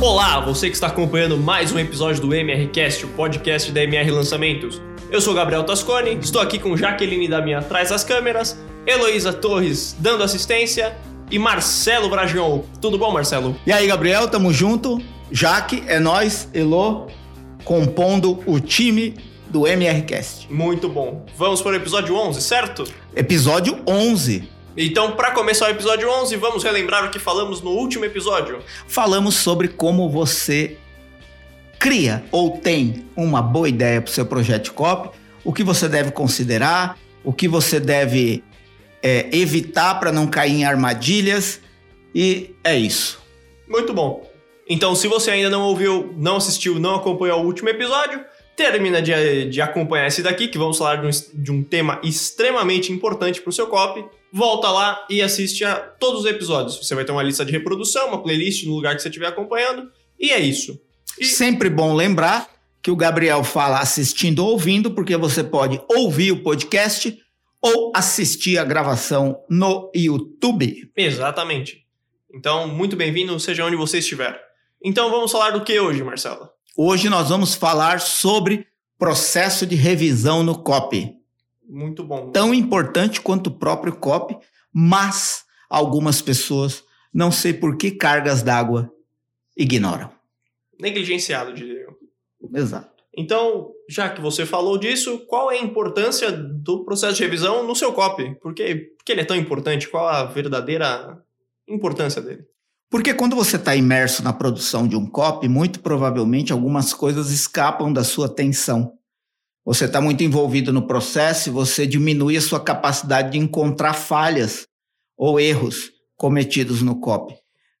Olá, você que está acompanhando mais um episódio do MRCast, o podcast da MR Lançamentos. Eu sou Gabriel Tascone, estou aqui com Jaqueline da minha atrás das câmeras, Heloísa Torres dando assistência e Marcelo Bragion. Tudo bom, Marcelo? E aí, Gabriel, tamo junto. Jaque, é nós, Elo, compondo o time do MRCast. Muito bom. Vamos para o episódio 11, certo? Episódio 11. Então, para começar o episódio 11, vamos relembrar o que falamos no último episódio. Falamos sobre como você cria ou tem uma boa ideia para o seu projeto de copy, o que você deve considerar, o que você deve é, evitar para não cair em armadilhas, e é isso. Muito bom. Então, se você ainda não ouviu, não assistiu, não acompanhou o último episódio, termina de, de acompanhar esse daqui, que vamos falar de um, de um tema extremamente importante para o seu copy volta lá e assiste a todos os episódios. Você vai ter uma lista de reprodução, uma playlist no lugar que você estiver acompanhando, e é isso. E... Sempre bom lembrar que o Gabriel fala assistindo ou ouvindo, porque você pode ouvir o podcast ou assistir a gravação no YouTube. Exatamente. Então, muito bem-vindo, seja onde você estiver. Então, vamos falar do que hoje, Marcelo? Hoje nós vamos falar sobre processo de revisão no COP. Muito bom. Tão importante quanto o próprio COP, mas algumas pessoas, não sei por que cargas d'água, ignoram. Negligenciado, diria eu. Exato. Então, já que você falou disso, qual é a importância do processo de revisão no seu COP? Por que, por que ele é tão importante? Qual a verdadeira importância dele? Porque quando você está imerso na produção de um COP, muito provavelmente algumas coisas escapam da sua atenção. Você está muito envolvido no processo e você diminui a sua capacidade de encontrar falhas ou erros cometidos no copy.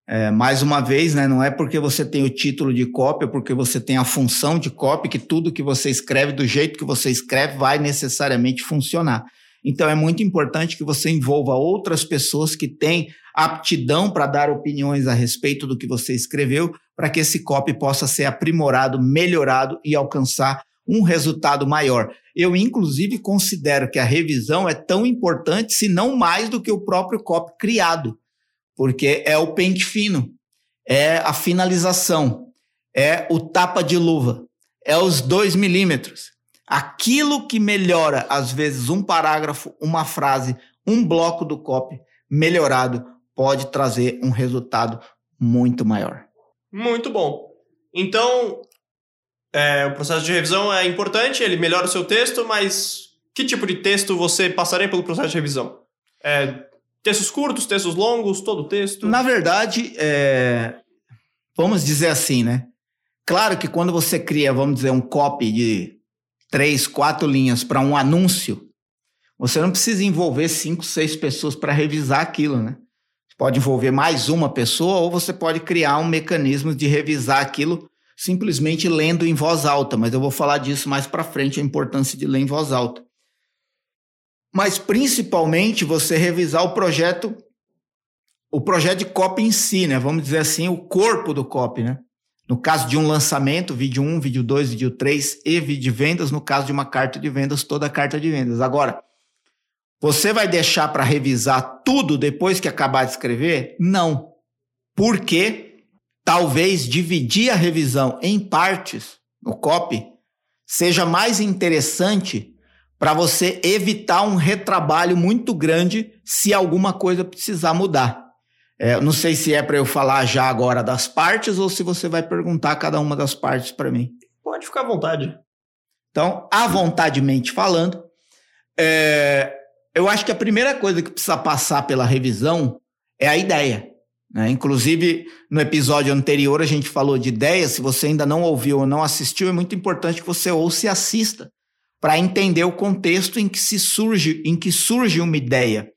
É, mais uma vez, né, não é porque você tem o título de copy, é porque você tem a função de copy, que tudo que você escreve, do jeito que você escreve, vai necessariamente funcionar. Então é muito importante que você envolva outras pessoas que têm aptidão para dar opiniões a respeito do que você escreveu, para que esse copy possa ser aprimorado, melhorado e alcançar um resultado maior. Eu, inclusive, considero que a revisão é tão importante, se não mais do que o próprio copy criado, porque é o pente fino, é a finalização, é o tapa de luva, é os dois milímetros. Aquilo que melhora, às vezes, um parágrafo, uma frase, um bloco do copy melhorado pode trazer um resultado muito maior. Muito bom. Então, é, o processo de revisão é importante, ele melhora o seu texto, mas que tipo de texto você passaria pelo processo de revisão? É, textos curtos, textos longos, todo texto? Na verdade, é, vamos dizer assim, né? Claro que quando você cria, vamos dizer, um copy de três, quatro linhas para um anúncio, você não precisa envolver cinco, seis pessoas para revisar aquilo, né? Você pode envolver mais uma pessoa ou você pode criar um mecanismo de revisar aquilo simplesmente lendo em voz alta, mas eu vou falar disso mais para frente, a importância de ler em voz alta. Mas principalmente você revisar o projeto, o projeto de copy em si, né? Vamos dizer assim, o corpo do copy, né? No caso de um lançamento, vídeo 1, vídeo 2, vídeo 3 e vídeo de vendas, no caso de uma carta de vendas, toda a carta de vendas. Agora, você vai deixar para revisar tudo depois que acabar de escrever? Não. Por quê? Talvez dividir a revisão em partes no copy seja mais interessante para você evitar um retrabalho muito grande se alguma coisa precisar mudar. É, não sei se é para eu falar já agora das partes ou se você vai perguntar cada uma das partes para mim. Pode ficar à vontade. Então, à vontademente falando, é, eu acho que a primeira coisa que precisa passar pela revisão é a ideia. Né? Inclusive, no episódio anterior, a gente falou de ideias. Se você ainda não ouviu ou não assistiu, é muito importante que você ouça e assista para entender o contexto em que se surge, em que surge uma ideia.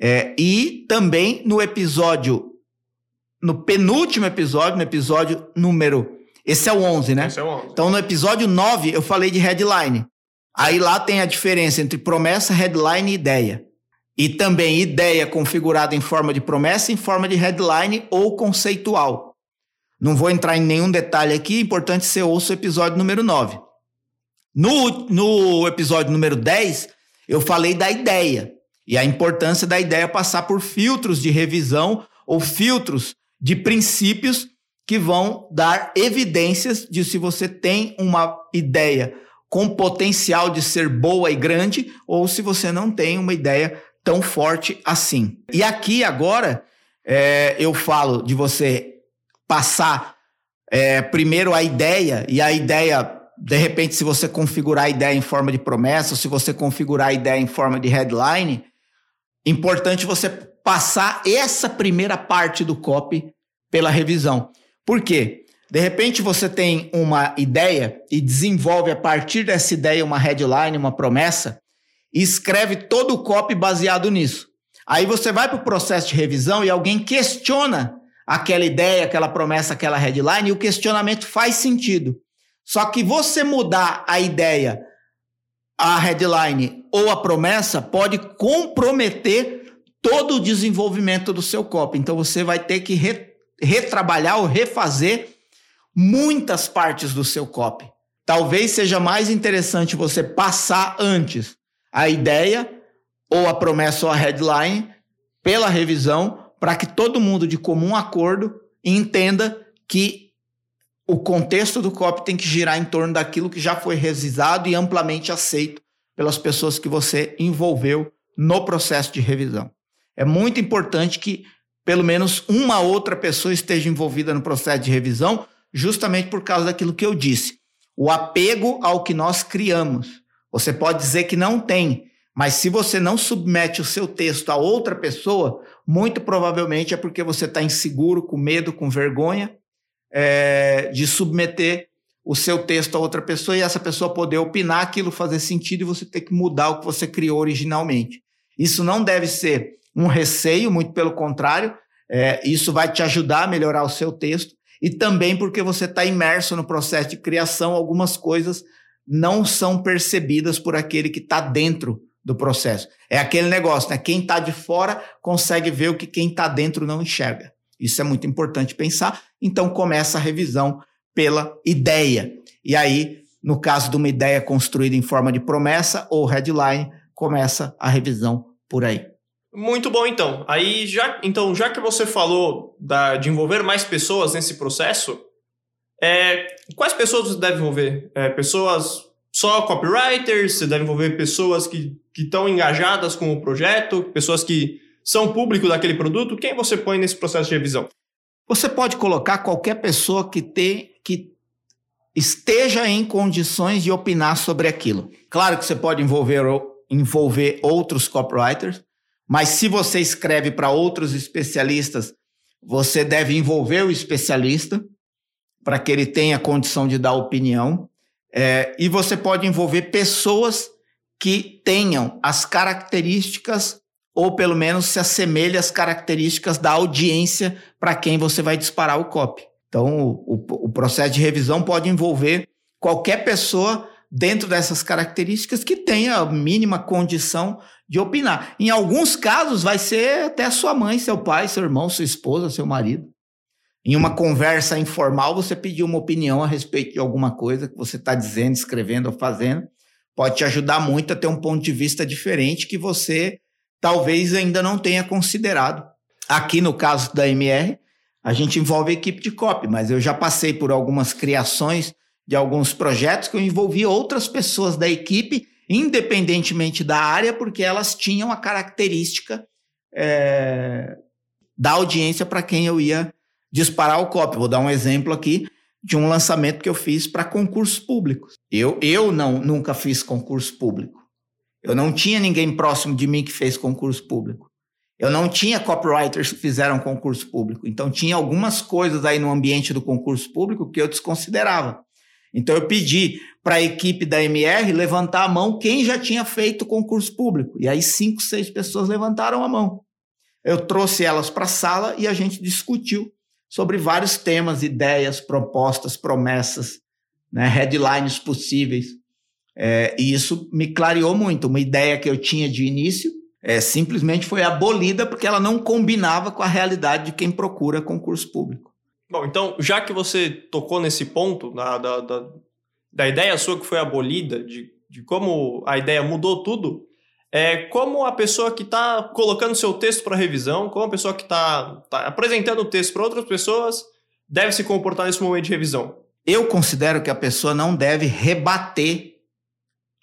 É, e também no episódio, no penúltimo episódio, no episódio número. Esse é o 11, né? Esse é o 11. Então, no episódio 9, eu falei de headline. Aí lá tem a diferença entre promessa, headline e ideia. E também ideia configurada em forma de promessa, em forma de headline ou conceitual. Não vou entrar em nenhum detalhe aqui, é importante você ouça o episódio número 9. No, no episódio número 10, eu falei da ideia e a importância da ideia passar por filtros de revisão ou filtros de princípios que vão dar evidências de se você tem uma ideia com potencial de ser boa e grande ou se você não tem uma ideia tão forte assim. E aqui agora é, eu falo de você passar é, primeiro a ideia, e a ideia, de repente, se você configurar a ideia em forma de promessa, ou se você configurar a ideia em forma de headline, importante você passar essa primeira parte do copy pela revisão. Por quê? De repente você tem uma ideia e desenvolve a partir dessa ideia uma headline, uma promessa, e escreve todo o copy baseado nisso. Aí você vai para o processo de revisão e alguém questiona aquela ideia, aquela promessa, aquela headline, e o questionamento faz sentido. Só que você mudar a ideia, a headline ou a promessa pode comprometer todo o desenvolvimento do seu copy. Então você vai ter que re retrabalhar ou refazer muitas partes do seu copy. Talvez seja mais interessante você passar antes a ideia ou a promessa ou a headline pela revisão para que todo mundo de comum acordo entenda que o contexto do COP tem que girar em torno daquilo que já foi revisado e amplamente aceito pelas pessoas que você envolveu no processo de revisão. É muito importante que pelo menos uma outra pessoa esteja envolvida no processo de revisão, justamente por causa daquilo que eu disse. O apego ao que nós criamos. Você pode dizer que não tem, mas se você não submete o seu texto a outra pessoa, muito provavelmente é porque você está inseguro, com medo, com vergonha é, de submeter o seu texto a outra pessoa e essa pessoa poder opinar aquilo fazer sentido e você ter que mudar o que você criou originalmente. Isso não deve ser um receio, muito pelo contrário, é, isso vai te ajudar a melhorar o seu texto e também porque você está imerso no processo de criação, algumas coisas não são percebidas por aquele que está dentro do processo. É aquele negócio, né? Quem está de fora consegue ver o que quem está dentro não enxerga. Isso é muito importante pensar. Então começa a revisão pela ideia. E aí, no caso de uma ideia construída em forma de promessa ou headline, começa a revisão por aí. Muito bom, então. Aí já, então, já que você falou da, de envolver mais pessoas nesse processo, é, quais pessoas você deve envolver? É, pessoas só copywriters? Você deve envolver pessoas que estão engajadas com o projeto, pessoas que são público daquele produto? Quem você põe nesse processo de revisão? Você pode colocar qualquer pessoa que, te, que esteja em condições de opinar sobre aquilo. Claro que você pode envolver, envolver outros copywriters, mas se você escreve para outros especialistas, você deve envolver o especialista para que ele tenha condição de dar opinião. É, e você pode envolver pessoas que tenham as características, ou pelo menos se assemelhe às características da audiência para quem você vai disparar o copy. Então, o, o, processo de revisão pode envolver qualquer pessoa dentro dessas características que tenha a mínima condição de opinar. Em alguns casos, vai ser até sua mãe, seu pai, seu irmão, sua esposa, seu marido. Em uma conversa informal, você pedir uma opinião a respeito de alguma coisa que você está dizendo, escrevendo ou fazendo, pode te ajudar muito a ter um ponto de vista diferente que você talvez ainda não tenha considerado. Aqui no caso da MR, a gente envolve a equipe de copy, mas eu já passei por algumas criações de alguns projetos que eu envolvi outras pessoas da equipe, independentemente da área, porque elas tinham a característica é, da audiência para quem eu ia disparar o copy. Vou dar um exemplo aqui de um lançamento que eu fiz para concursos públicos. Eu, eu não nunca fiz concurso público. Eu não tinha ninguém próximo de mim que fez concurso público. Eu não tinha copywriters que fizeram concurso público. Então tinha algumas coisas aí no ambiente do concurso público que eu desconsiderava. Então eu pedi para a equipe da MR levantar a mão quem já tinha feito concurso público. E aí cinco, seis pessoas levantaram a mão. Eu trouxe elas para a sala e a gente discutiu sobre vários temas, ideias, propostas, promessas, né, headlines possíveis. É, e isso me clareou muito. Uma ideia que eu tinha de início é, simplesmente foi abolida porque ela não combinava com a realidade de quem procura concurso público. Bom, então, já que você tocou nesse ponto da, da, da, ideia sua que foi abolida, de, de como a ideia mudou tudo, é, como a pessoa que está colocando seu texto para revisão, como a pessoa que está tá apresentando o texto para outras pessoas, deve se comportar nesse momento de revisão? Eu considero que a pessoa não deve rebater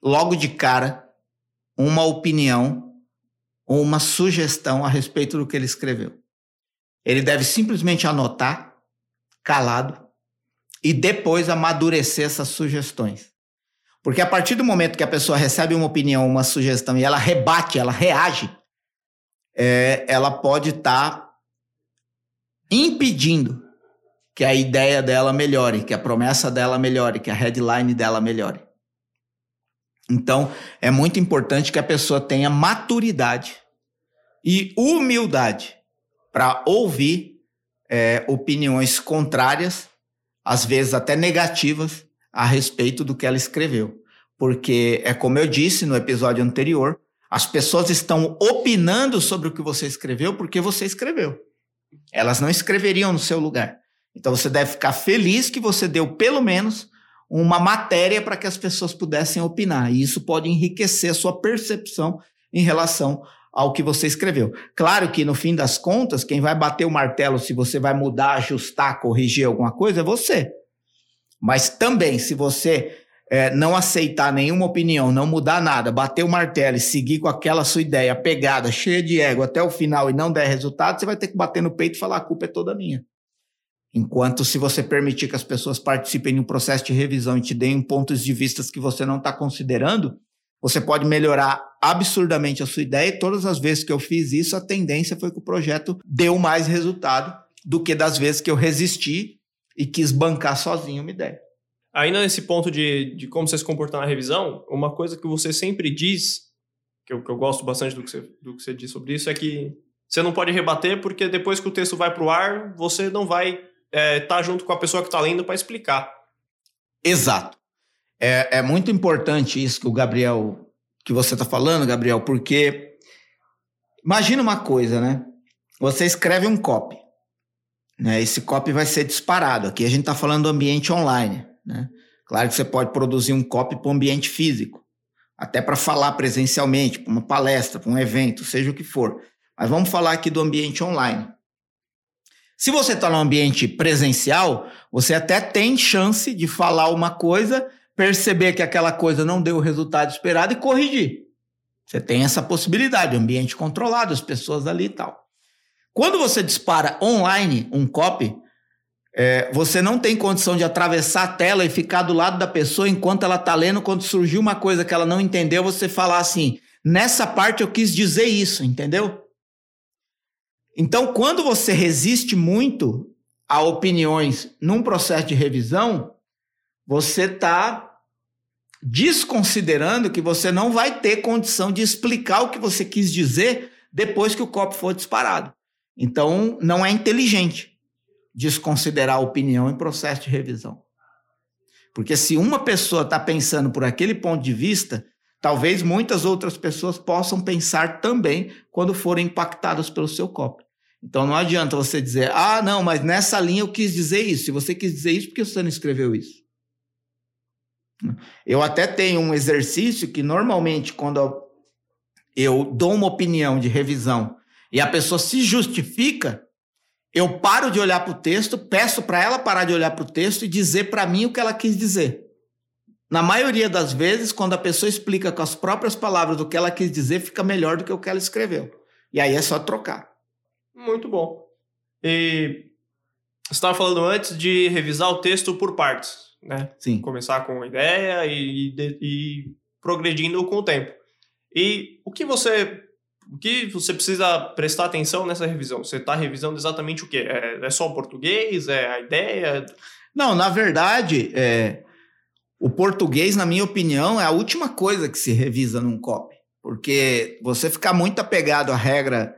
logo de cara uma opinião ou uma sugestão a respeito do que ele escreveu. Ele deve simplesmente anotar, calado, e depois amadurecer essas sugestões. Porque a partir do momento que a pessoa recebe uma opinião, uma sugestão e ela rebate, ela reage, é, ela pode estar tá impedindo que a ideia dela melhore, que a promessa dela melhore, que a headline dela melhore. Então, é muito importante que a pessoa tenha maturidade e humildade para ouvir é, opiniões contrárias, às vezes até negativas, a respeito do que ela escreveu. Porque é como eu disse no episódio anterior, as pessoas estão opinando sobre o que você escreveu porque você escreveu. Elas não escreveriam no seu lugar. Então você deve ficar feliz que você deu pelo menos uma matéria para que as pessoas pudessem opinar. E isso pode enriquecer a sua percepção em relação ao que você escreveu. Claro que no fim das contas, quem vai bater o martelo se você vai mudar, ajustar, corrigir alguma coisa é você. Mas também, se você é, não aceitar nenhuma opinião, não mudar nada, bater o martelo e seguir com aquela sua ideia pegada, cheia de ego até o final e não der resultado, você vai ter que bater no peito e falar: a culpa é toda minha. Enquanto se você permitir que as pessoas participem de um processo de revisão e te deem pontos de vista que você não está considerando, você pode melhorar absurdamente a sua ideia. E todas as vezes que eu fiz isso, a tendência foi que o projeto deu mais resultado do que das vezes que eu resisti e quis bancar sozinho uma ideia. Ainda nesse ponto de, de como você se comportar na revisão, uma coisa que você sempre diz, que eu, que eu gosto bastante do que, você, do que você diz sobre isso, é que você não pode rebater porque depois que o texto vai para o ar, você não vai é, tá junto com a pessoa que está lendo para explicar. Exato. É, é muito importante isso que o Gabriel, que você está falando, Gabriel, porque imagina uma coisa, né? Você escreve um copy, né? Esse copy vai ser disparado. Aqui a gente está falando do ambiente online, né? Claro que você pode produzir um copy para o ambiente físico, até para falar presencialmente, para uma palestra, para um evento, seja o que for. Mas vamos falar aqui do ambiente online. Se você está no ambiente presencial, você até tem chance de falar uma coisa, perceber que aquela coisa não deu o resultado esperado e corrigir. Você tem essa possibilidade, ambiente controlado, as pessoas ali e tal. Quando você dispara online um copy, é, você não tem condição de atravessar a tela e ficar do lado da pessoa enquanto ela está lendo. Quando surgiu uma coisa que ela não entendeu, você falar assim: nessa parte eu quis dizer isso, entendeu? Então, quando você resiste muito a opiniões num processo de revisão, você está desconsiderando que você não vai ter condição de explicar o que você quis dizer depois que o copo for disparado. Então, não é inteligente desconsiderar a opinião em processo de revisão. Porque se uma pessoa está pensando por aquele ponto de vista, talvez muitas outras pessoas possam pensar também quando forem impactadas pelo seu copo. Então não adianta você dizer, ah, não, mas nessa linha eu quis dizer isso. Se você quis dizer isso, por que você não escreveu isso? Eu até tenho um exercício que normalmente, quando eu dou uma opinião de revisão e a pessoa se justifica, eu paro de olhar para o texto, peço para ela parar de olhar para o texto e dizer para mim o que ela quis dizer. Na maioria das vezes, quando a pessoa explica com as próprias palavras o que ela quis dizer, fica melhor do que o que ela escreveu. E aí é só trocar. Muito bom. E você estava falando antes de revisar o texto por partes, né? Sim. Começar com uma ideia e, e, e progredindo com o tempo. E o que você o que você precisa prestar atenção nessa revisão? Você está revisando exatamente o quê? É, é, só o português? É a ideia? Não, na verdade, é, o português, na minha opinião, é a última coisa que se revisa num copy. Porque você ficar muito apegado à regra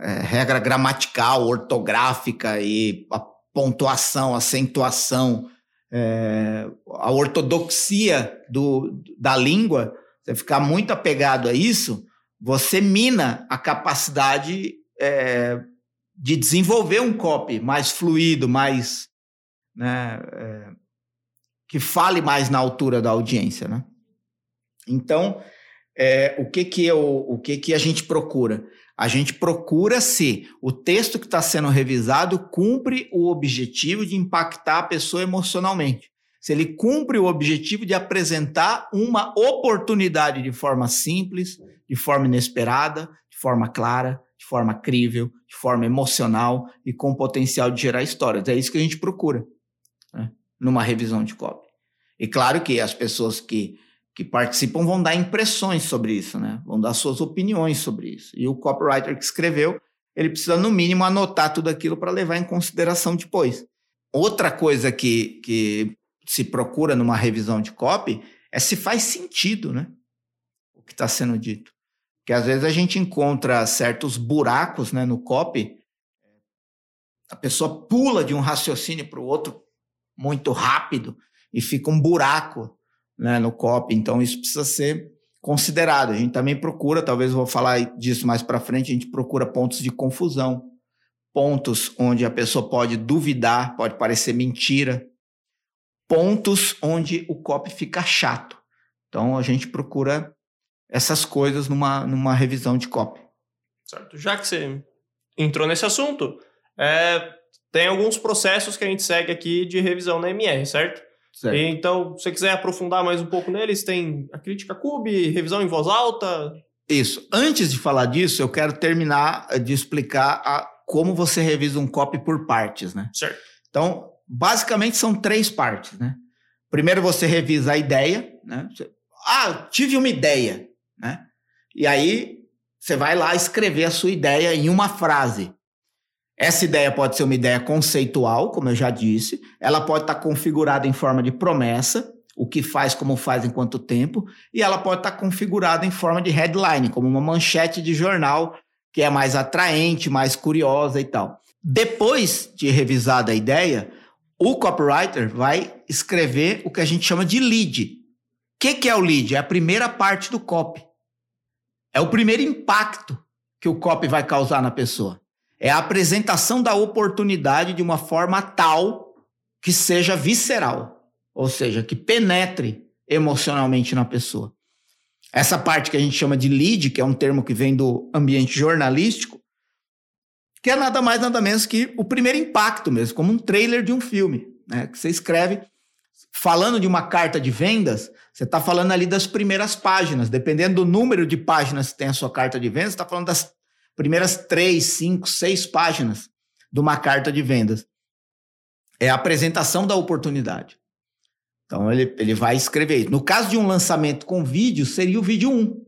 é, regra gramatical, ortográfica e a pontuação, acentuação, é, a ortodoxia do, da língua, você ficar muito apegado a isso, você mina a capacidade é, de desenvolver um copy mais fluido, mais né, é, que fale mais na altura da audiência, né? Então, é, o que que eu, o que que a gente procura? A gente procura se o texto que está sendo revisado cumpre o objetivo de impactar a pessoa emocionalmente. Se ele cumpre o objetivo de apresentar uma oportunidade de forma simples, de forma inesperada, de forma clara, de forma crível, de forma emocional e com potencial de gerar histórias. É isso que a gente procura né? numa revisão de copy. E claro que as pessoas que que participam vão dar impressões sobre isso, né? Vão dar suas opiniões sobre isso. E o copywriter que escreveu, ele precisa no mínimo anotar tudo aquilo para levar em consideração depois. Outra coisa que, que se procura numa revisão de copy é se faz sentido, né? O que está sendo dito. Porque às vezes a gente encontra certos buracos né, no copy, a pessoa pula de um raciocínio para o outro muito rápido e fica um buraco né, no COP, então isso precisa ser considerado. A gente também procura, talvez vou falar disso mais para frente, a gente procura pontos de confusão, pontos onde a pessoa pode duvidar, pode parecer mentira, pontos onde o COP fica chato. Então a gente procura essas coisas numa, numa revisão de COP. Certo. Já que você entrou nesse assunto, é, tem alguns processos que a gente segue aqui de revisão na MR, certo? Certo. Então, se você quiser aprofundar mais um pouco neles, tem a crítica CUB, revisão em voz alta. Isso. Antes de falar disso, eu quero terminar de explicar a, como você revisa um copy por partes, né? Certo. Então, basicamente são três partes, né? Primeiro você revisa a ideia, né? ah, tive uma ideia, né? E aí você vai lá escrever a sua ideia em uma frase. Essa ideia pode ser uma ideia conceitual, como eu já disse, ela pode estar configurada em forma de promessa, o que faz, como faz, em quanto tempo, e ela pode estar configurada em forma de headline, como uma manchete de jornal, que é mais atraente, mais curiosa e tal. Depois de revisada a ideia, o copywriter vai escrever o que a gente chama de lead. O que, que é o lead? É a primeira parte do copy. É o primeiro impacto que o copy vai causar na pessoa. É a apresentação da oportunidade de uma forma tal que seja visceral, ou seja, que penetre emocionalmente na pessoa. Essa parte que a gente chama de lead, que é um termo que vem do ambiente jornalístico, que é nada mais nada menos que o primeiro impacto mesmo, como um trailer de um filme, né? Que você escreve falando de uma carta de vendas, você está falando ali das primeiras páginas, dependendo do número de páginas que tem a sua carta de vendas, está falando das primeiras três, cinco, seis páginas de uma carta de vendas. É a apresentação da oportunidade. Então ele, ele vai escrever. No caso de um lançamento com vídeo, seria o vídeo 1,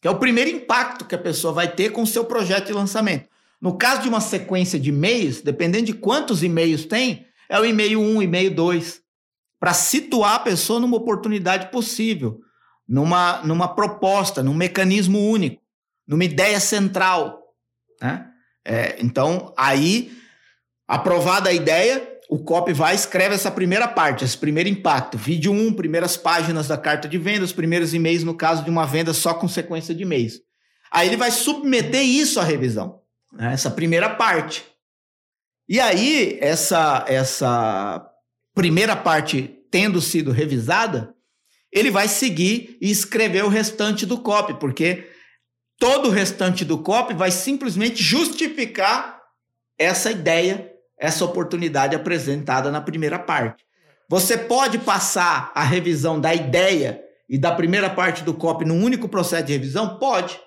que é o primeiro impacto que a pessoa vai ter com o seu projeto de lançamento. No caso de uma sequência de e-mails, dependendo de quantos e-mails tem, é o e-mail 1, e-mail 2, para situar a pessoa numa oportunidade possível, numa, numa proposta, num mecanismo único numa ideia central. Né? É, então, aí, aprovada a ideia, o copy vai escreve essa primeira parte, esse primeiro impacto. Vídeo 1, um, primeiras páginas da carta de venda, os primeiros e-mails no caso de uma venda só com sequência de e-mails. Aí ele vai submeter isso à revisão, né? essa primeira parte. E aí, essa, essa primeira parte tendo sido revisada, ele vai seguir e escrever o restante do copy, porque todo o restante do COP vai simplesmente justificar essa ideia, essa oportunidade apresentada na primeira parte. Você pode passar a revisão da ideia e da primeira parte do COP num único processo de revisão? Pode.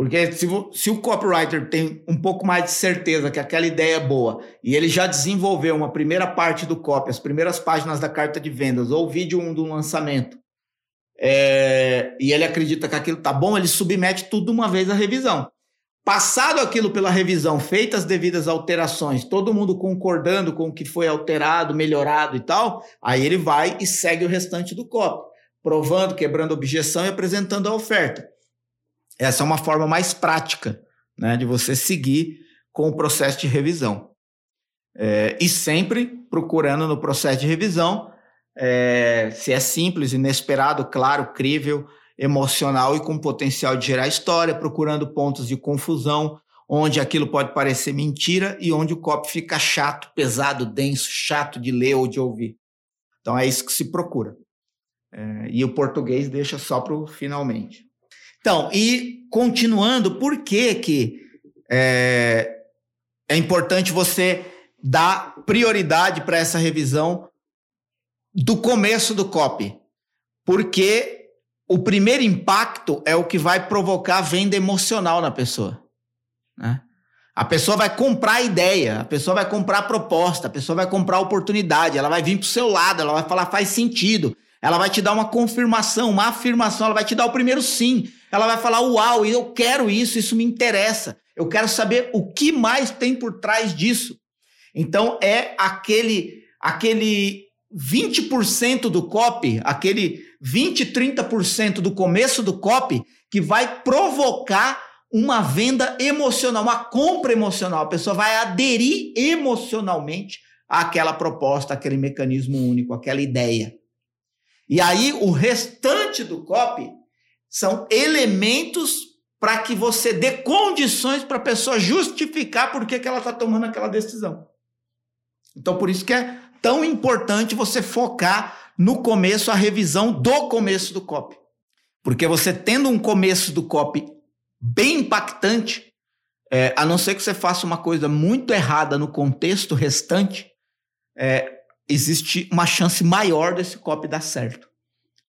Porque se, se, o copywriter tem um pouco mais de certeza que aquela ideia é boa e ele já desenvolveu uma primeira parte do copy, as primeiras páginas da carta de vendas ou vídeo 1 um do lançamento, é, e ele acredita que aquilo tá bom, ele submete tudo uma vez à revisão. Passado aquilo pela revisão, feitas as devidas alterações, todo mundo concordando com o que foi alterado, melhorado e tal, aí ele vai e segue o restante do copo, provando, quebrando objeção e apresentando a oferta. Essa é uma forma mais prática né, de você seguir com o processo de revisão. É, e sempre procurando no processo de revisão é, se é simples, inesperado, claro, crível, emocional e com potencial de gerar história, procurando pontos de confusão, onde aquilo pode parecer mentira e onde o copo fica chato, pesado, denso, chato de ler ou de ouvir. Então é isso que se procura. É, e o português deixa só para o finalmente. Então, e continuando, por que que é, é importante você dar prioridade para essa revisão do começo do copy, porque o primeiro impacto é o que vai provocar venda emocional na pessoa. Né? A pessoa vai comprar a ideia, a pessoa vai comprar a proposta, a pessoa vai comprar a oportunidade, ela vai vir para o seu lado, ela vai falar faz sentido, ela vai te dar uma confirmação, uma afirmação, ela vai te dar o primeiro sim, ela vai falar uau, eu quero isso, isso me interessa, eu quero saber o que mais tem por trás disso. Então é aquele aquele 20% do copy, aquele 20, 30% do começo do copy que vai provocar uma venda emocional, uma compra emocional. A pessoa vai aderir emocionalmente àquela proposta, aquele mecanismo único, aquela ideia. E aí o restante do copy são elementos para que você dê condições para a pessoa justificar por que, que ela está tomando aquela decisão. Então, por isso que é tão importante você focar no começo, a revisão do começo do copy. Porque você tendo um começo do copy bem impactante, é, a não ser que você faça uma coisa muito errada no contexto restante, é, existe uma chance maior desse copy dar certo.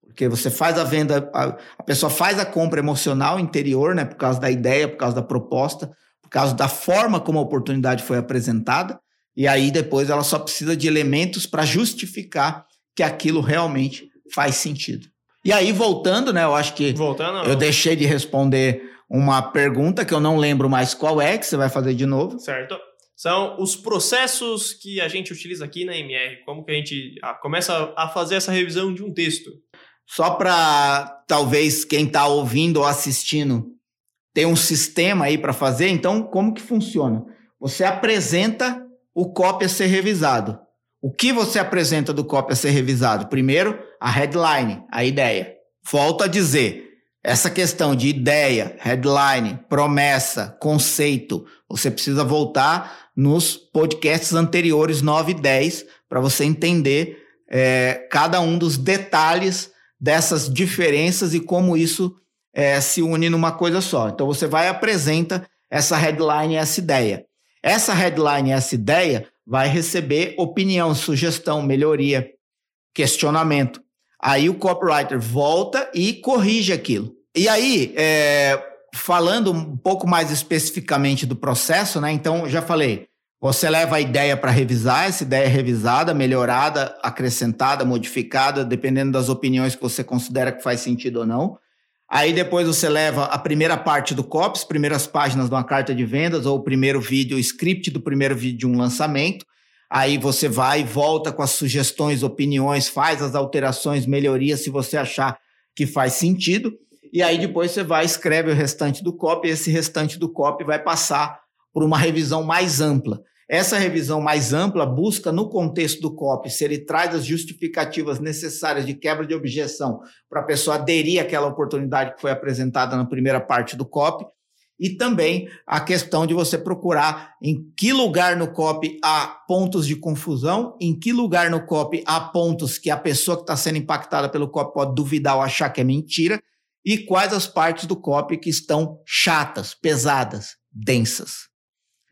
Porque você faz a venda, a, a, pessoa faz a compra emocional interior, né, por causa da ideia, por causa da proposta, por causa da forma como a oportunidade foi apresentada, e aí depois ela só precisa de elementos para justificar que aquilo realmente faz sentido. E aí, voltando, né? Eu acho que voltando, eu deixei de responder uma pergunta que eu não lembro mais qual é, que você vai fazer de novo. Certo. São os processos que a gente utiliza aqui na MR. Como que a gente ah, começa a fazer essa revisão de um texto? Só para talvez quem está ouvindo ou assistindo ter um sistema aí para fazer. Então, como que funciona? Você apresenta o copy a ser revisado. O que você apresenta do copy a ser revisado? Primeiro, a headline, a ideia. Volto a dizer, essa questão de ideia, headline, promessa, conceito, você precisa voltar nos podcasts anteriores 9 e 10 para você entender é, cada um dos detalhes dessas diferenças e como isso é, se une numa coisa só. Então você vai e apresenta essa headline, essa ideia. Essa headline, essa ideia, vai receber opinião, sugestão, melhoria, questionamento. Aí o copywriter volta e corrige aquilo. E aí, é, falando um pouco mais especificamente do processo, né? Então, já falei, você leva a ideia para revisar, essa ideia é revisada, melhorada, acrescentada, modificada, dependendo das opiniões que você considera que faz sentido ou não. Aí depois você leva a primeira parte do COPS, primeiras páginas de uma carta de vendas, ou o primeiro vídeo, o script do primeiro vídeo de um lançamento. Aí você vai e volta com as sugestões, opiniões, faz as alterações, melhorias, se você achar que faz sentido. E aí depois você vai escreve o restante do copy, e esse restante do copy vai passar por uma revisão mais ampla. Essa revisão mais ampla busca, no contexto do COP, se ele traz as justificativas necessárias de quebra de objeção para a pessoa aderir àquela oportunidade que foi apresentada na primeira parte do COP, e também a questão de você procurar em que lugar no COP há pontos de confusão, em que lugar no COP há pontos que a pessoa que está sendo impactada pelo COP pode duvidar ou achar que é mentira, e quais as partes do COP que estão chatas, pesadas, densas.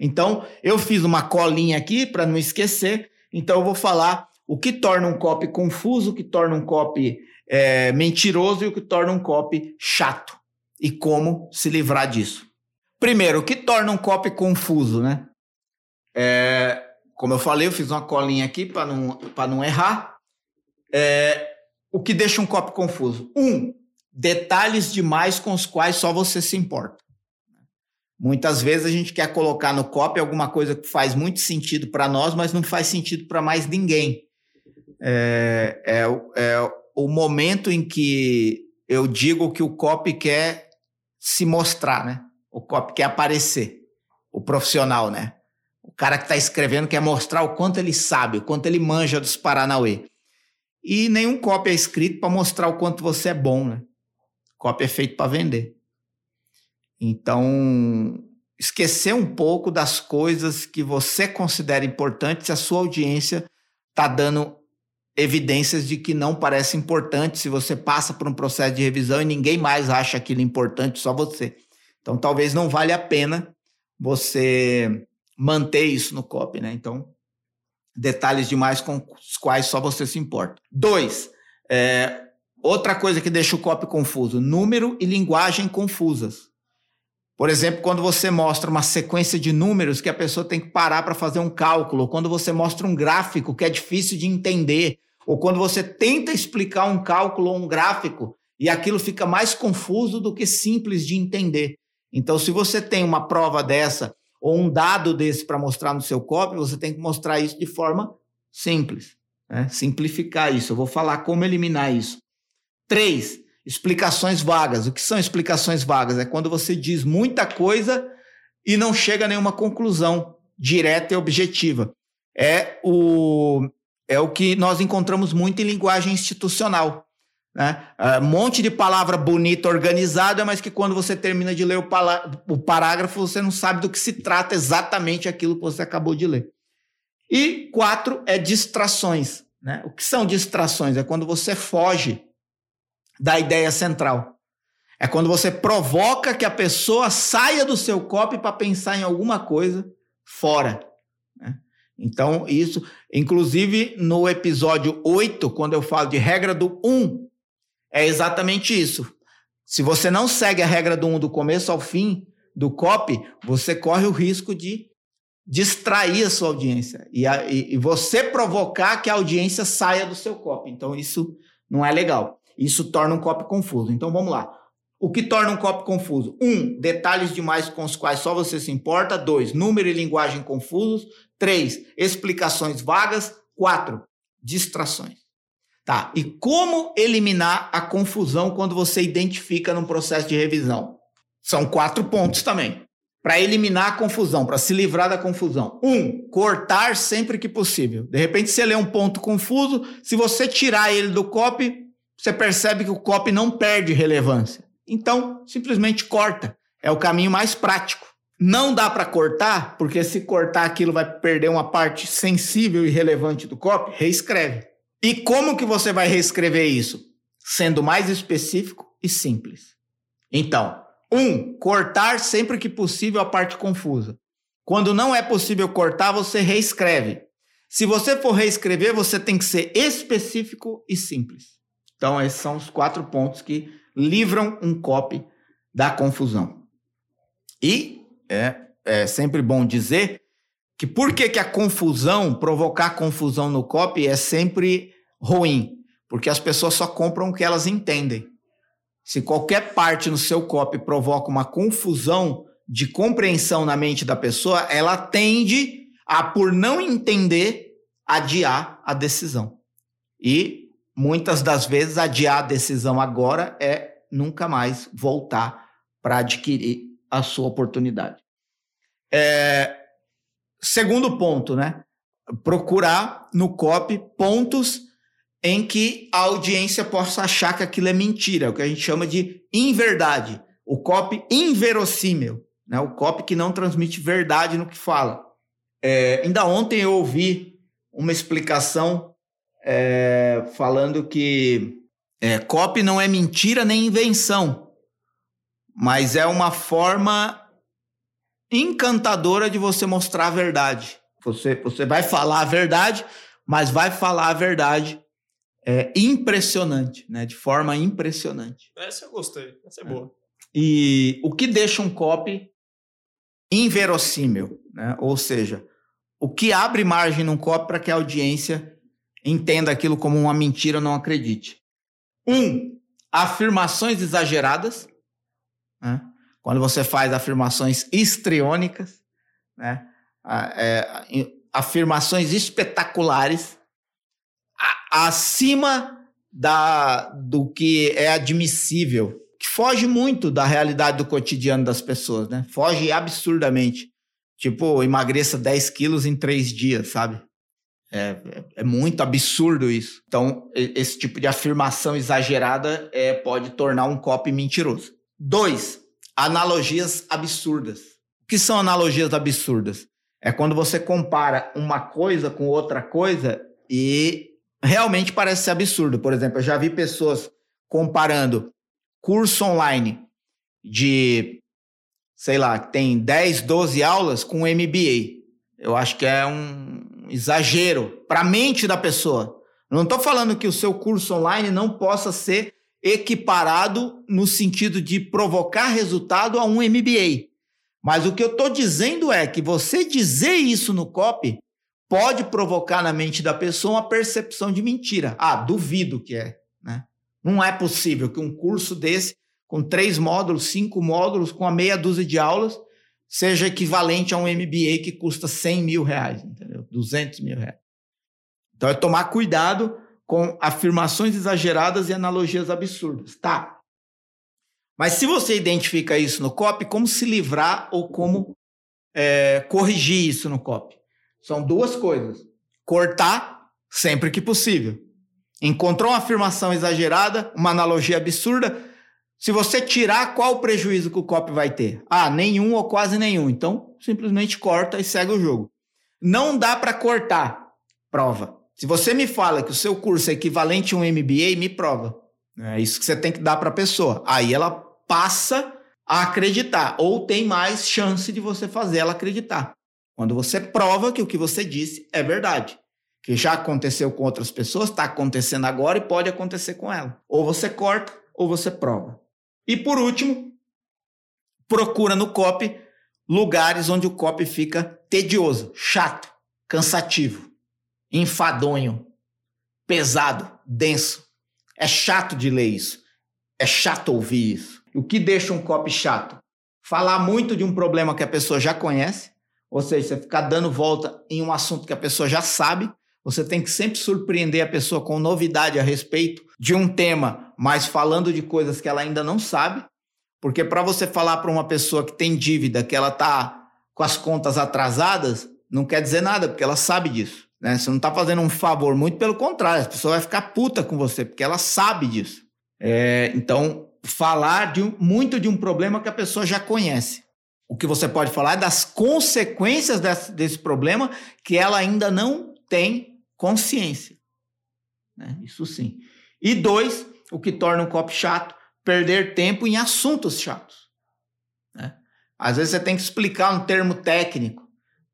Então, eu fiz uma colinha aqui para não esquecer. Então, eu vou falar o que torna um copy confuso, o que torna um copy é, mentiroso e o que torna um copy chato. E como se livrar disso. Primeiro, o que torna um copy confuso, né? É, como eu falei, eu fiz uma colinha aqui para não, não errar. É, o que deixa um copy confuso? Um, detalhes demais com os quais só você se importa. Muitas vezes a gente quer colocar no copy alguma coisa que faz muito sentido para nós, mas não faz sentido para mais ninguém. É, é, é, o momento em que eu digo que o copy quer se mostrar, né? O copy quer aparecer, o profissional, né? O cara que está escrevendo quer mostrar o quanto ele sabe, o quanto ele manja dos Paranauê. E nenhum copy é escrito para mostrar o quanto você é bom, né? Copy é feito para vender. Então, esquecer um pouco das coisas que você considera importantes, se a sua audiência está dando evidências de que não parece importante se você passa por um processo de revisão e ninguém mais acha aquilo importante, só você. Então, talvez não valha a pena você manter isso no copy, né? Então, detalhes demais com os quais só você se importa. Dois, é, outra coisa que deixa o copy confuso, número e linguagem confusas. Por exemplo, quando você mostra uma sequência de números que a pessoa tem que parar para fazer um cálculo, ou quando você mostra um gráfico que é difícil de entender, ou quando você tenta explicar um cálculo ou um gráfico e aquilo fica mais confuso do que simples de entender. Então, se você tem uma prova dessa ou um dado desse para mostrar no seu copy, você tem que mostrar isso de forma simples. Né? Simplificar isso. Eu vou falar como eliminar isso. Três, explicações vagas. O que são explicações vagas? É quando você diz muita coisa e não chega a nenhuma conclusão direta e objetiva. É o, é o que nós encontramos muito em linguagem institucional. Né? É, um monte de palavra bonita organizada, mas que quando você termina de ler o, o parágrafo, você não sabe do que se trata exatamente aquilo que você acabou de ler. E quatro é distrações. Né? O que são distrações? É quando você foge da ideia central. É quando você provoca que a pessoa saia do seu copy para pensar em alguma coisa fora. Né? Então, isso, inclusive no episódio 8, quando eu falo de regra do 1, é exatamente isso. Se você não segue a regra do 1 do começo ao fim do copy, você corre o risco de distrair a sua audiência e, a, e, e você provocar que a audiência saia do seu copy. Então, isso não é legal. Isso torna um copy confuso. Então, vamos lá. O que torna um copy confuso? Um, detalhes demais com os quais só você se importa. Dois, número e linguagem confusos. Três, explicações vagas. Quatro, distrações. Tá. E como eliminar a confusão quando você identifica num processo de revisão? São quatro pontos também. Para eliminar a confusão, para se livrar da confusão. Um, cortar sempre que possível. De repente você lê um ponto confuso, se você tirar ele do copy, você percebe que o copy não perde relevância. Então, simplesmente corta. É o caminho mais prático. Não dá para cortar, porque se cortar aquilo vai perder uma parte sensível e relevante do copy, reescreve. E como que você vai reescrever isso? Sendo mais específico e simples. Então, um, cortar sempre que possível a parte confusa. Quando não é possível cortar, você reescreve. Se você for reescrever, você tem que ser específico e simples. Então, esses são os quatro pontos que livram um copy da confusão. E é, é sempre bom dizer que por que, que a confusão, provocar confusão no copy é sempre ruim? Porque as pessoas só compram o que elas entendem. Se qualquer parte no seu copy provoca uma confusão de compreensão na mente da pessoa, ela tende a, por não entender, adiar a decisão. E muitas das vezes adiar a decisão agora é nunca mais voltar para adquirir a sua oportunidade. É, Segundo ponto, né? Procurar no copy pontos em que a audiência possa achar que aquilo é mentira, o que a gente chama de inverdade. O copy inverossímil, né? O copy que não transmite verdade no que fala. É, ainda ontem eu ouvi uma explicação é, falando que é, copy não é mentira nem invenção, mas é uma forma encantadora de você mostrar a verdade. Você, você vai falar a verdade, mas vai falar a verdade é, impressionante, né? De forma impressionante. Essa eu gostei, essa é, é. boa. E o que deixa um copy inverossímil, né? Ou seja, o que abre margem num copy para que a audiência entenda aquilo como uma mentira ou não acredite. Um, afirmações exageradas. Né? quando você faz afirmações histriônicas, né? É, afirmações espetaculares, acima da, do que é admissível, que foge muito da realidade do cotidiano das pessoas, né? Foge absurdamente. Tipo, emagreça 10 quilos em três dias, sabe? É, é, é, muito absurdo isso. Então, esse tipo de afirmação exagerada é, pode tornar um copy mentiroso. Dois, analogias absurdas. O que são analogias absurdas? É quando você compara uma coisa com outra coisa e realmente parece ser absurdo. Por exemplo, eu já vi pessoas comparando curso online de sei lá, tem 10, 12 aulas com MBA. Eu acho que é um exagero para a mente da pessoa. Não estou falando que o seu curso online não possa ser equiparado no sentido de provocar resultado a um MBA. Mas o que eu estou dizendo é que você dizer isso no copy pode provocar na mente da pessoa uma percepção de mentira. Ah, duvido que é. Né? Não é possível que um curso desse com três módulos, cinco módulos, com a meia dúzia de aulas, seja equivalente a um MBA que custa 100 mil reais, entendeu? 200 mil reais. Então é tomar cuidado com afirmações exageradas e analogias absurdas. Tá. Mas se você identifica isso no COP, como se livrar ou como é, corrigir isso no COP? São duas coisas. Cortar sempre que possível. Encontrou uma afirmação exagerada, uma analogia absurda, se você tirar, qual o prejuízo que o COP vai ter? Ah, nenhum ou quase nenhum. Então, simplesmente corta e segue o jogo. Não dá para cortar. Prova. Se você me fala que o seu curso é equivalente a um MBA, me prova. É isso que você tem que dar para a pessoa. Aí ela passa a acreditar ou tem mais chance de você fazer ela acreditar. Quando você prova que o que você disse é verdade, que já aconteceu com outras pessoas, está acontecendo agora e pode acontecer com ela. Ou você corta ou você prova. E por último, procura no copy lugares onde o copy fica tedioso, chato, cansativo, enfadonho, pesado, denso. É chato de ler isso. É chato ouvir isso. O que deixa um copy chato? Falar muito de um problema que a pessoa já conhece, ou seja, você ficar dando volta em um assunto que a pessoa já sabe. Você tem que sempre surpreender a pessoa com novidade a respeito de um tema, mas falando de coisas que ela ainda não sabe, porque para você falar para uma pessoa que tem dívida, que ela está com as contas atrasadas, não quer dizer nada, porque ela sabe disso. Né? Você não está fazendo um favor, muito pelo contrário, a pessoa vai ficar puta com você, porque ela sabe disso. É, então, falar de um, muito de um problema que a pessoa já conhece. O que você pode falar é das consequências desse, desse problema que ela ainda não tem consciência. Né? Isso sim. E dois, o que torna um copy chato, perder tempo em assuntos chatos. Né? Às vezes você tem que explicar um termo técnico.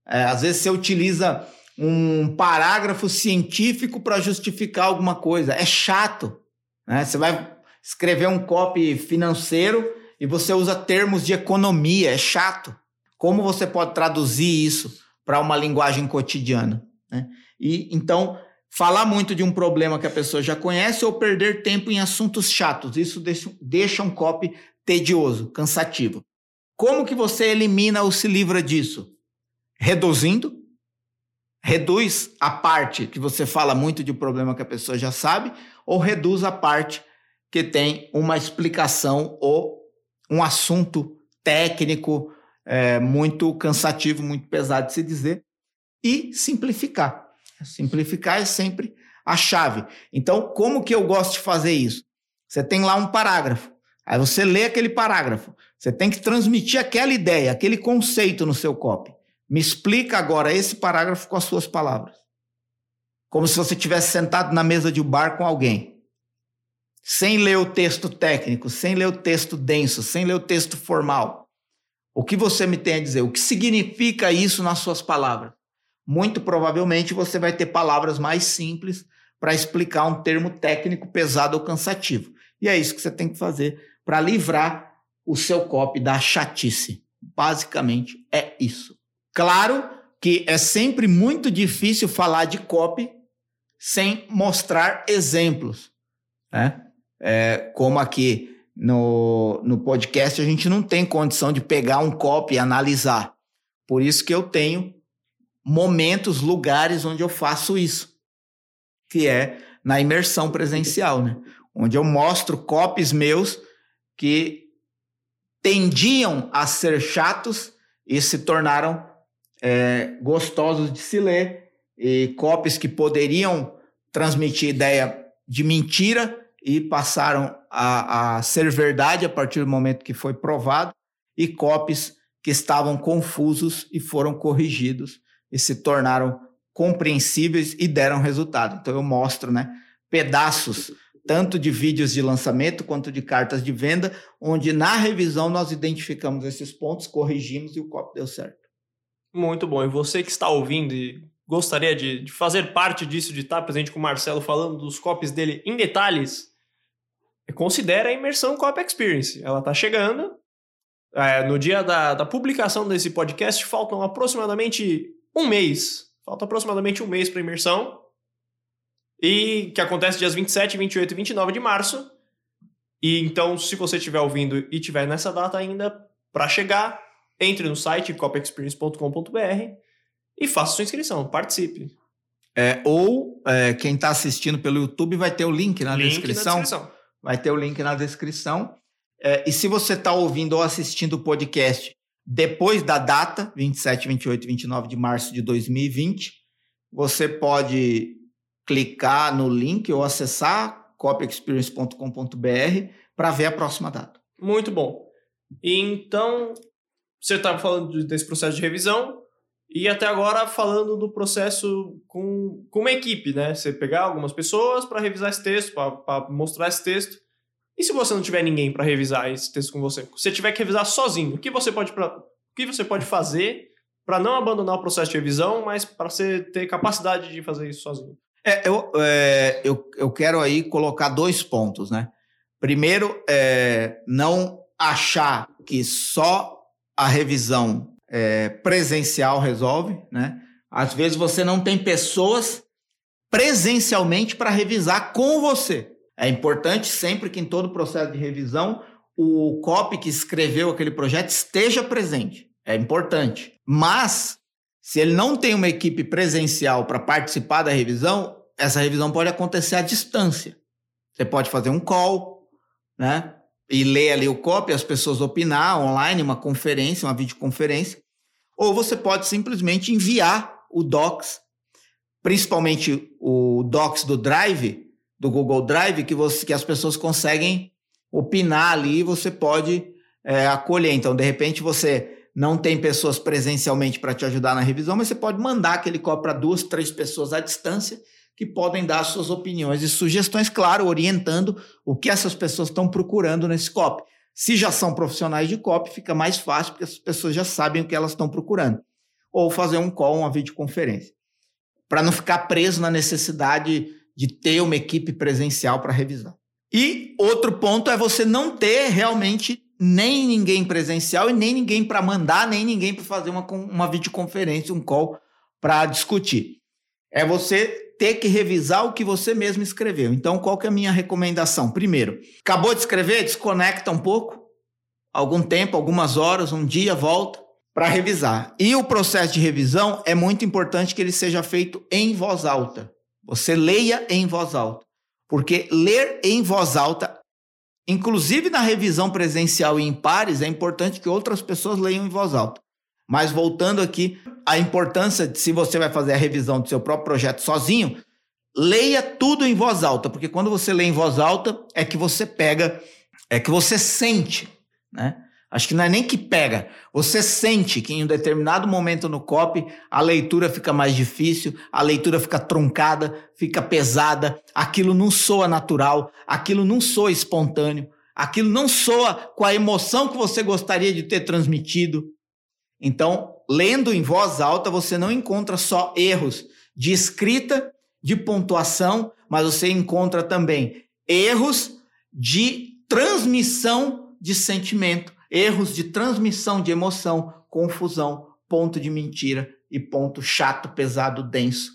É, às vezes você utiliza um parágrafo científico para justificar alguma coisa. É chato. Né? Você vai escrever um copy financeiro e você usa termos de economia. É chato. Como você pode traduzir isso para uma linguagem cotidiana? Né? E então falar muito de um problema que a pessoa já conhece ou perder tempo em assuntos chatos. Isso deixa um copy tedioso, cansativo. Como que você elimina ou se livra disso? Reduzindo. Reduz a parte que você fala muito de um problema que a pessoa já sabe, ou reduz a parte que tem uma explicação ou um assunto técnico é, muito cansativo, muito pesado de se dizer, e simplificar. Simplificar é sempre a chave. Então, como que eu gosto de fazer isso? Você tem lá um parágrafo. Aí você lê aquele parágrafo. Você tem que transmitir aquela ideia, aquele conceito no seu copy. Me explica agora esse parágrafo com as suas palavras. Como se você tivesse sentado na mesa de um bar com alguém. Sem ler o texto técnico, sem ler o texto denso, sem ler o texto formal. O que você me tem a dizer? O que significa isso nas suas palavras? muito provavelmente você vai ter palavras mais simples para explicar um termo técnico pesado ou cansativo. E é isso que você tem que fazer para livrar o seu copy da chatice. Basicamente é isso. Claro que é sempre muito difícil falar de copy sem mostrar exemplos, né? É, como aqui no, no podcast a gente não tem condição de pegar um copy e analisar. Por isso que eu tenho momentos, lugares onde eu faço isso, que é na imersão presencial, né? Onde eu mostro copies meus que tendiam a ser chatos e se tornaram é, gostosos de se ler, e copies que poderiam transmitir ideia de mentira e passaram a, a ser verdade a partir do momento que foi provado, e copies que estavam confusos e foram corrigidos e se tornaram compreensíveis e deram resultado. Então eu mostro, né, pedaços tanto de vídeos de lançamento quanto de cartas de venda, onde na revisão nós identificamos esses pontos, corrigimos e o copy deu certo. Muito bom. E você que está ouvindo e gostaria de, de fazer parte disso, de estar presente com o Marcelo falando dos copies dele em detalhes, considere a imersão Copy Experience. Ela está chegando. É, no dia da, da publicação desse podcast, faltam aproximadamente um mês. Falta aproximadamente um mês para imersão. E que acontece dias 27, 28 e 29 de março. E então, se você estiver ouvindo e tiver nessa data ainda para chegar, entre no site copexperience.com.br e faça sua inscrição, participe. É, ou é, quem está assistindo pelo YouTube vai ter o link na, link descrição. na descrição. Vai ter o link na descrição. É, e se você está ouvindo ou assistindo o podcast depois da data, 27, 28 e 29 de março de 2020, você pode clicar no link ou acessar copyexperience.com.br para ver a próxima data. Muito bom. Então, você estava falando desse processo de revisão e até agora falando do processo com, com uma equipe, né? Você pegar algumas pessoas para revisar esse texto, para mostrar esse texto. E se você não tiver ninguém para revisar esse texto com você? Se você tiver que revisar sozinho, o que você pode, pra, o que você pode fazer para não abandonar o processo de revisão, mas para você ter capacidade de fazer isso sozinho? É, eu, é, eu, eu quero aí colocar dois pontos, né? Primeiro, é, não achar que só a revisão é, presencial resolve, né? Às vezes você não tem pessoas presencialmente para revisar com você. É importante sempre que em todo o processo de revisão o copy que escreveu aquele projeto esteja presente. É importante. Mas se ele não tem uma equipe presencial para participar da revisão, essa revisão pode acontecer à distância. Você pode fazer um call, né? E ler ali o copy, as pessoas opinar online, uma conferência, uma videoconferência. Ou você pode simplesmente enviar o Docs, principalmente o Docs do Drive, do Google Drive, que, você, que as pessoas conseguem opinar ali e você pode é, acolher. Então, de repente, você não tem pessoas presencialmente para te ajudar na revisão, mas você pode mandar aquele copy para duas, três pessoas à distância que podem dar suas opiniões e sugestões, claro, orientando o que essas pessoas estão procurando nesse copy. Se já são profissionais de copy, fica mais fácil, porque as pessoas já sabem o que elas estão procurando. Ou fazer um call, uma videoconferência. Para não ficar preso na necessidade de ter uma equipe presencial para revisar. E outro ponto é você não ter realmente nem ninguém presencial e nem ninguém para mandar, nem ninguém para fazer uma, uma videoconferência, um call para discutir. É você ter que revisar o que você mesmo escreveu. Então, qual que é a minha recomendação? Primeiro, acabou de escrever, desconecta um pouco, algum tempo, algumas horas, um dia, volta para revisar. E o processo de revisão é muito importante que ele seja feito em voz alta. Você leia em voz alta. Porque ler em voz alta, inclusive na revisão presencial e em pares, é importante que outras pessoas leiam em voz alta. Mas voltando aqui, a importância de se você vai fazer a revisão do seu próprio projeto sozinho, leia tudo em voz alta, porque quando você lê em voz alta é que você pega, é que você sente, né? Acho que não é nem que pega, você sente que em um determinado momento no copy a leitura fica mais difícil, a leitura fica truncada, fica pesada, aquilo não soa natural, aquilo não soa espontâneo, aquilo não soa com a emoção que você gostaria de ter transmitido. Então, lendo em voz alta, você não encontra só erros de escrita, de pontuação, mas você encontra também erros de transmissão de sentimento, erros de transmissão de emoção, confusão, ponto de mentira e ponto chato, pesado, denso,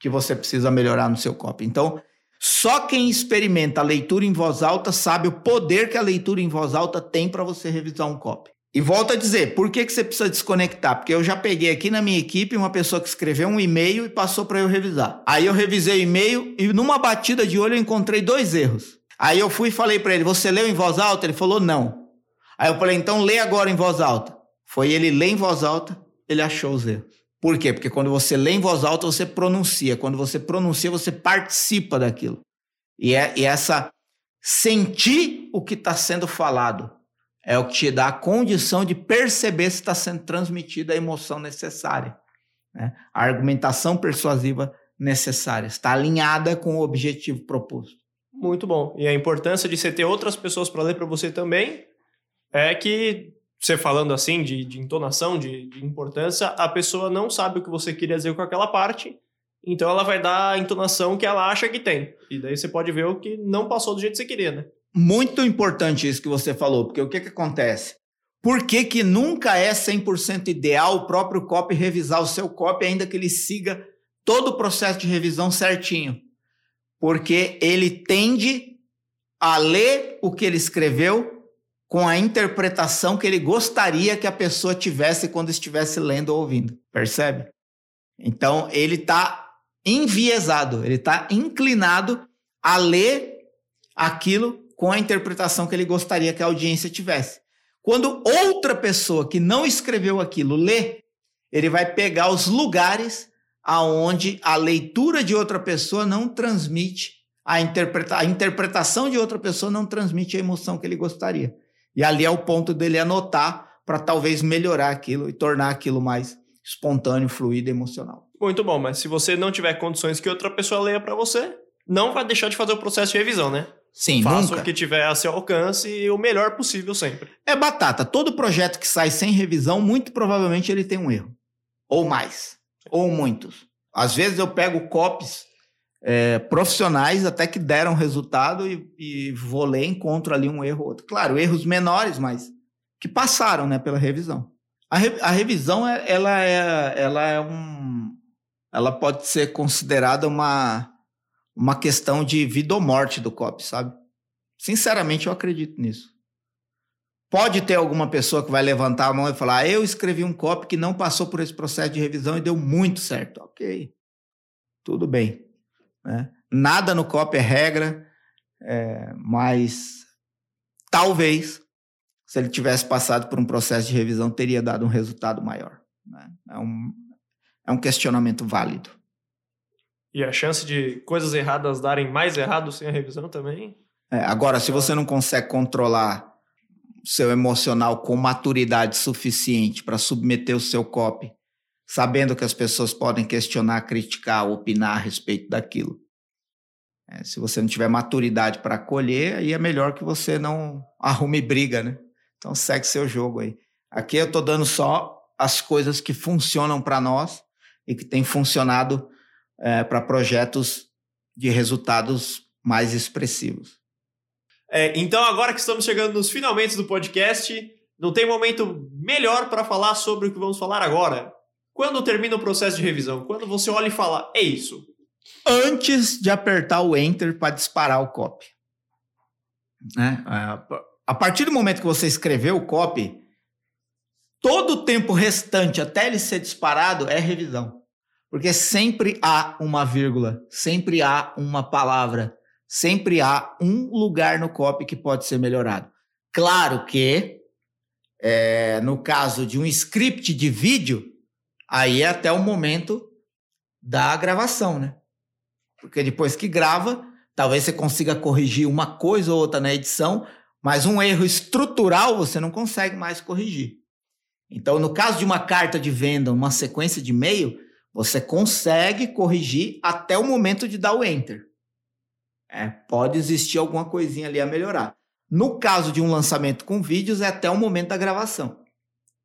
que você precisa melhorar no seu copy. Então, só quem experimenta a leitura em voz alta sabe o poder que a leitura em voz alta tem para você revisar um copy. E volto a dizer, por que, que você precisa desconectar? Porque eu já peguei aqui na minha equipe uma pessoa que escreveu um e-mail e passou para eu revisar. Aí eu revisei o e-mail e numa batida de olho eu encontrei dois erros. Aí eu fui e falei para ele: Você leu em voz alta? Ele falou: Não. Aí eu falei: Então lê agora em voz alta. Foi ele ler em voz alta, ele achou os erros. Por quê? Porque quando você lê em voz alta, você pronuncia. Quando você pronuncia, você participa daquilo. E é e essa sentir o que está sendo falado é o que te dá a condição de perceber se está sendo transmitida a emoção necessária. Né? A argumentação persuasiva necessária. Está alinhada com o objetivo proposto. Muito bom. E a importância de você ter outras pessoas para ler para você também é que, você falando assim, de, de entonação, de, de importância, a pessoa não sabe o que você queria dizer com aquela parte, então ela vai dar a entonação que ela acha que tem. E daí você pode ver o que não passou do jeito que você queria, né? Muito importante isso que você falou, porque o que, que acontece? Por que, que nunca é 100% ideal o próprio copy revisar o seu copy, ainda que ele siga todo o processo de revisão certinho? porque ele tende a ler o que ele escreveu com a interpretação que ele gostaria que a pessoa tivesse quando estivesse lendo ou ouvindo. Percebe? Então, ele está enviesado, ele está inclinado a ler aquilo com a interpretação que ele gostaria que a audiência tivesse. Quando outra pessoa que não escreveu aquilo lê, ele vai pegar os lugares aonde a leitura de outra pessoa não transmite a, interpreta a interpretação de outra pessoa não transmite a emoção que ele gostaria. E ali é o ponto dele anotar para talvez melhorar aquilo e tornar aquilo mais espontâneo, fluido, emocional. Muito bom, mas se você não tiver condições que outra pessoa leia para você, não vai deixar de fazer o processo de revisão, né? Sim, Faça nunca. o que tiver a seu alcance e o melhor possível sempre. É batata. Todo projeto que sai sem revisão, muito provavelmente ele tem um erro. Ou mais ou muitos. Às vezes eu pego copies é, profissionais até que deram resultado e, e vou ler e encontro ali um erro ou outro. Claro, erros menores, mas que passaram né, pela revisão. A, re, a revisão é, ela é, ela é um, ela pode ser considerada uma, uma questão de vida ou morte do copy, sabe? Sinceramente, eu acredito nisso. Pode ter alguma pessoa que vai levantar a mão e falar: ah, eu escrevi um copy que não passou por esse processo de revisão e deu muito certo. Ok, tudo bem. Né? Nada no copy é regra, é, mas talvez, se ele tivesse passado por um processo de revisão, teria dado um resultado maior. Né? É, um, é um questionamento válido. E a chance de coisas erradas darem mais errado sem a revisão também? É, agora, se você não consegue controlar seu emocional com maturidade suficiente para submeter o seu copy, sabendo que as pessoas podem questionar, criticar, opinar a respeito daquilo. É, se você não tiver maturidade para acolher, aí é melhor que você não arrume briga, né? Então segue seu jogo aí. Aqui eu estou dando só as coisas que funcionam para nós e que têm funcionado é, para projetos de resultados mais expressivos. É, então, agora que estamos chegando nos finalmente do podcast, não tem momento melhor para falar sobre o que vamos falar agora. Quando termina o processo de revisão? Quando você olha e fala, é isso. Antes de apertar o Enter para disparar o copy. Né? A partir do momento que você escreveu o copy, todo o tempo restante até ele ser disparado é revisão. Porque sempre há uma vírgula, sempre há uma palavra, sempre há um lugar no copy que pode ser melhorado. Claro que, é, no caso de um script de vídeo, aí é até o momento da gravação, né? Porque depois que grava, talvez você consiga corrigir uma coisa ou outra na edição, mas um erro estrutural você não consegue mais corrigir. Então, no caso de uma carta de venda, uma sequência de e-mail, você consegue corrigir até o momento de dar o enter. É, pode existir alguma coisinha ali a melhorar. No caso de um lançamento com vídeos, é até o momento da gravação.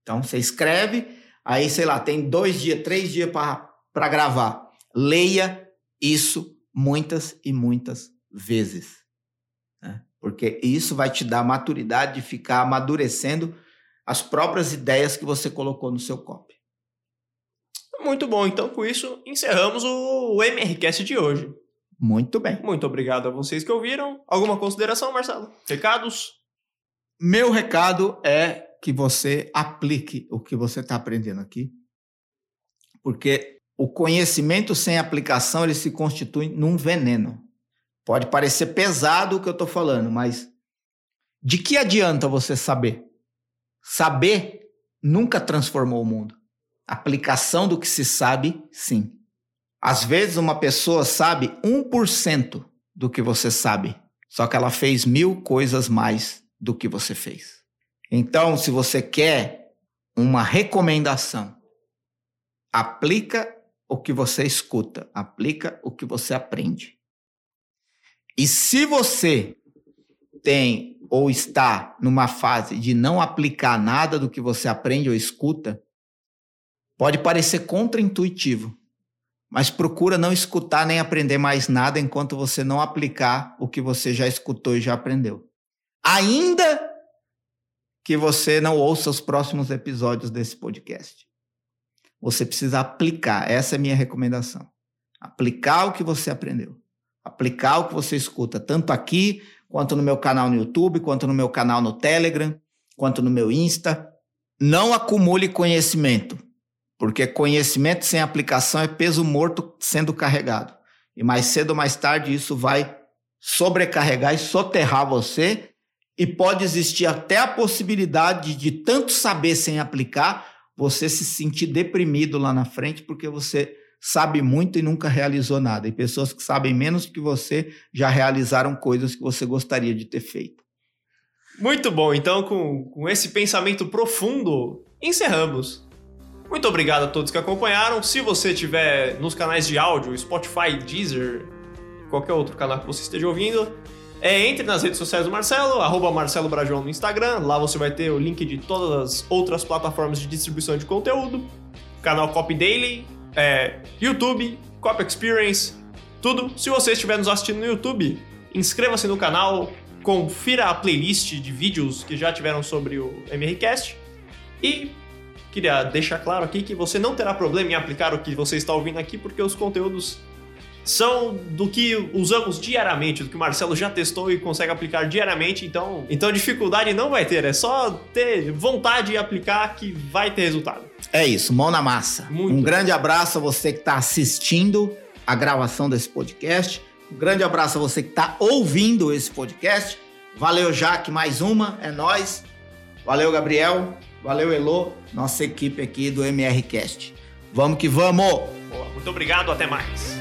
Então, você escreve, aí, sei lá, tem dois dias, três dias para gravar. Leia isso muitas e muitas vezes. Né? Porque isso vai te dar maturidade de ficar amadurecendo as próprias ideias que você colocou no seu copy. Muito bom. Então, com isso, encerramos o MRCast de hoje. Muito bem. Muito obrigado a vocês que ouviram. Alguma consideração, Marcelo? Recados? Meu recado é que você aplique o que você está aprendendo aqui, porque o conhecimento sem aplicação ele se constitui num veneno. Pode parecer pesado o que eu estou falando, mas de que adianta você saber? Saber nunca transformou o mundo. Aplicação do que se sabe, sim. Às vezes uma pessoa sabe 1% do que você sabe, só que ela fez mil coisas mais do que você fez. Então, se você quer uma recomendação, aplica o que você escuta, aplica o que você aprende. E se você tem ou está numa fase de não aplicar nada do que você aprende ou escuta, pode parecer contraintuitivo, mas procura não escutar nem aprender mais nada enquanto você não aplicar o que você já escutou e já aprendeu. Ainda que você não ouça os próximos episódios desse podcast. Você precisa aplicar, essa é a minha recomendação. Aplicar o que você aprendeu. Aplicar o que você escuta, tanto aqui, quanto no meu canal no YouTube, quanto no meu canal no Telegram, quanto no meu Insta. Não acumule conhecimento, porque conhecimento sem aplicação é peso morto sendo carregado. E mais cedo ou mais tarde isso vai sobrecarregar e soterrar você e pode existir até a possibilidade de tanto saber sem aplicar, você se sentir deprimido lá na frente porque você sabe muito e nunca realizou nada. E pessoas que sabem menos que você já realizaram coisas que você gostaria de ter feito. Muito bom. Então, com, com esse pensamento profundo, encerramos. Muito obrigado a todos que acompanharam. Se você estiver nos canais de áudio, Spotify, Deezer, qualquer outro canal que você esteja ouvindo, é, entre nas redes sociais do Marcelo, arroba Marcelo Brajão no Instagram. Lá você vai ter o link de todas as outras plataformas de distribuição de conteúdo. Canal Copy Daily, é, YouTube, Copy Experience, tudo. Se você estiver nos assistindo no YouTube, inscreva-se no canal, confira a playlist de vídeos que já tiveram sobre o MRCast e queria deixar claro aqui que você não terá problema em aplicar o que você está ouvindo aqui, porque os conteúdos são do que usamos diariamente, do que o Marcelo já testou e consegue aplicar diariamente, então, então dificuldade não vai ter, é só ter vontade de aplicar que vai ter resultado. É isso, mão na massa. Muito um grande abraço a você que está assistindo a gravação desse podcast. Um grande abraço a você que está ouvindo esse podcast. Valeu, Jaque, mais uma, é nós. Valeu, Gabriel. Valeu, Elo, nossa equipe aqui do MRCast. Vamos que vamos! Boa, muito obrigado, até mais.